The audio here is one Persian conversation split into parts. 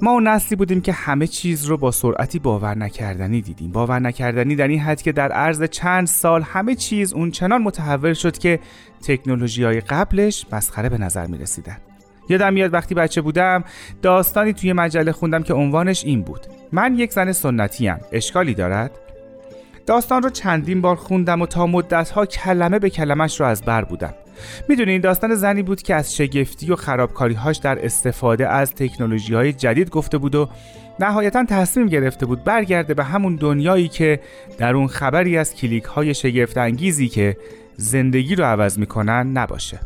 ما اون نسلی بودیم که همه چیز رو با سرعتی باور نکردنی دیدیم. باور نکردنی در این حد که در عرض چند سال همه چیز اون چنان متحول شد که تکنولوژی های قبلش مسخره به نظر می رسیدن یادم میاد وقتی بچه بودم داستانی توی مجله خوندم که عنوانش این بود. من یک زن سنتی ام اشکالی دارد؟ داستان رو چندین بار خوندم و تا مدتها کلمه به کلمش رو از بر بودم. می‌دونین داستان زنی بود که از شگفتی و خرابکاریهاش در استفاده از تکنولوژی های جدید گفته بود و نهایتا تصمیم گرفته بود برگرده به همون دنیایی که در اون خبری از کلیک های شگفت انگیزی که زندگی رو عوض می‌کنن نباشه.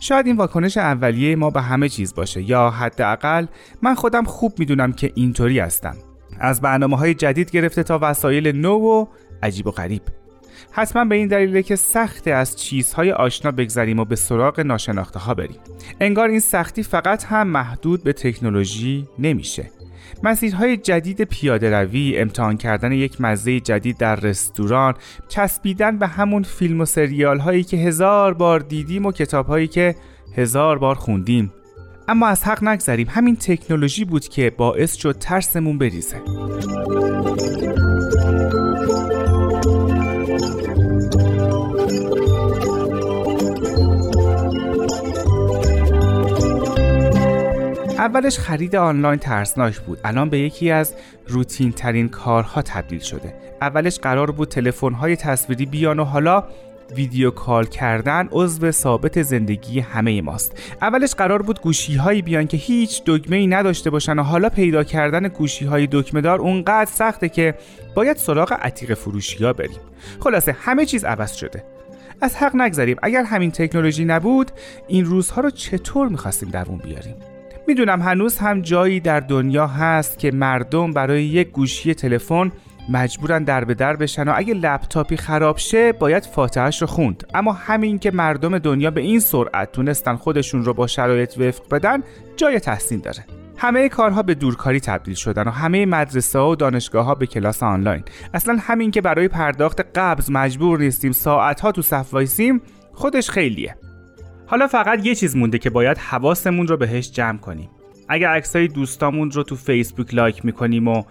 شاید این واکنش اولیه ما به همه چیز باشه یا حداقل من خودم خوب می‌دونم که اینطوری هستم. از برنامه های جدید گرفته تا وسایل نو و عجیب و غریب. حتما به این دلیله که سخت از چیزهای آشنا بگذریم و به سراغ ناشناخته ها بریم. انگار این سختی فقط هم محدود به تکنولوژی نمیشه. مسیرهای جدید پیاده روی، امتحان کردن یک مزه جدید در رستوران، چسبیدن به همون فیلم و سریال هایی که هزار بار دیدیم و کتاب هایی که هزار بار خوندیم. اما از حق نگذریم. همین تکنولوژی بود که باعث شد ترسمون بریزه. اولش خرید آنلاین ترسناک بود. الان به یکی از روتین ترین کارها تبدیل شده. اولش قرار بود تلفن های تصویری بیان و حالا ویدیو کال کردن عضو ثابت زندگی همه ماست. اولش قرار بود گوشی هایی بیان که هیچ دکمه ای نداشته باشن و حالا پیدا کردن گوشی های دکمه دار اونقدر سخته که باید سراغ عتیق فروشی ها بریم. خلاصه همه چیز عوض شده. از حق نگذریم. اگر همین تکنولوژی نبود این روزها رو چطور می‌خواستیم دوون بیاریم؟ می‌دونم هنوز هم جایی در دنیا هست که مردم برای یک گوشی تلفن مجبورن در به در بشن و اگه لپتاپی خراب شه باید فاتحش رو خوند. اما همین که مردم دنیا به این سرعت تونستن خودشون رو با شرایط وفق بدن جای تحسین داره. همه کارها به دورکاری تبدیل شدن و همه مدرسه ها و دانشگاه ها به کلاس آنلاین. اصلا همین که برای پرداخت قبض مجبور نیستیم ساعت ها تو صف وایسیم خودش خیلیه. حالا فقط یه چیز مونده که باید حواسمون رو بهش جمع کنیم. اگر عکسای دوستامون رو تو فیسبوک لایک می‌کنیم و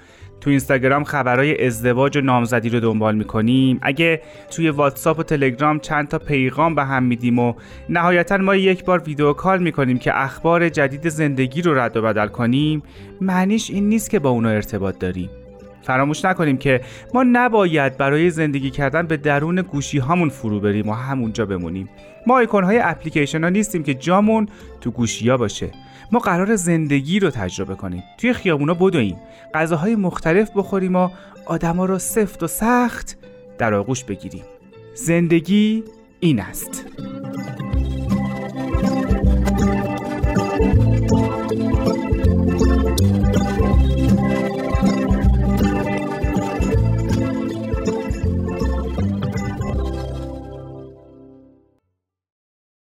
تو اینستاگرام خبرهای ازدواج و نامزدی رو دنبال می‌کنیم. اگه توی واتساپ و تلگرام چند تا پیغام به هم میدیم و نهایتا ما یک بار ویدیو کال می‌کنیم که اخبار جدید زندگی رو رد و بدل کنیم معنیش این نیست که با اونا ارتباط داریم. فراموش نکنیم که ما نباید برای زندگی کردن به درون گوشی هامون فرو بریم و همونجا بمونیم. ما ایکون های اپلیکیشن ها نیستیم که جامون تو گوشی ها باشه. ما قرار زندگی رو تجربه کنیم. توی خیابونا بدویم. غذاهای مختلف بخوریم و آدما رو سفت و سخت در آغوش بگیریم. زندگی این است.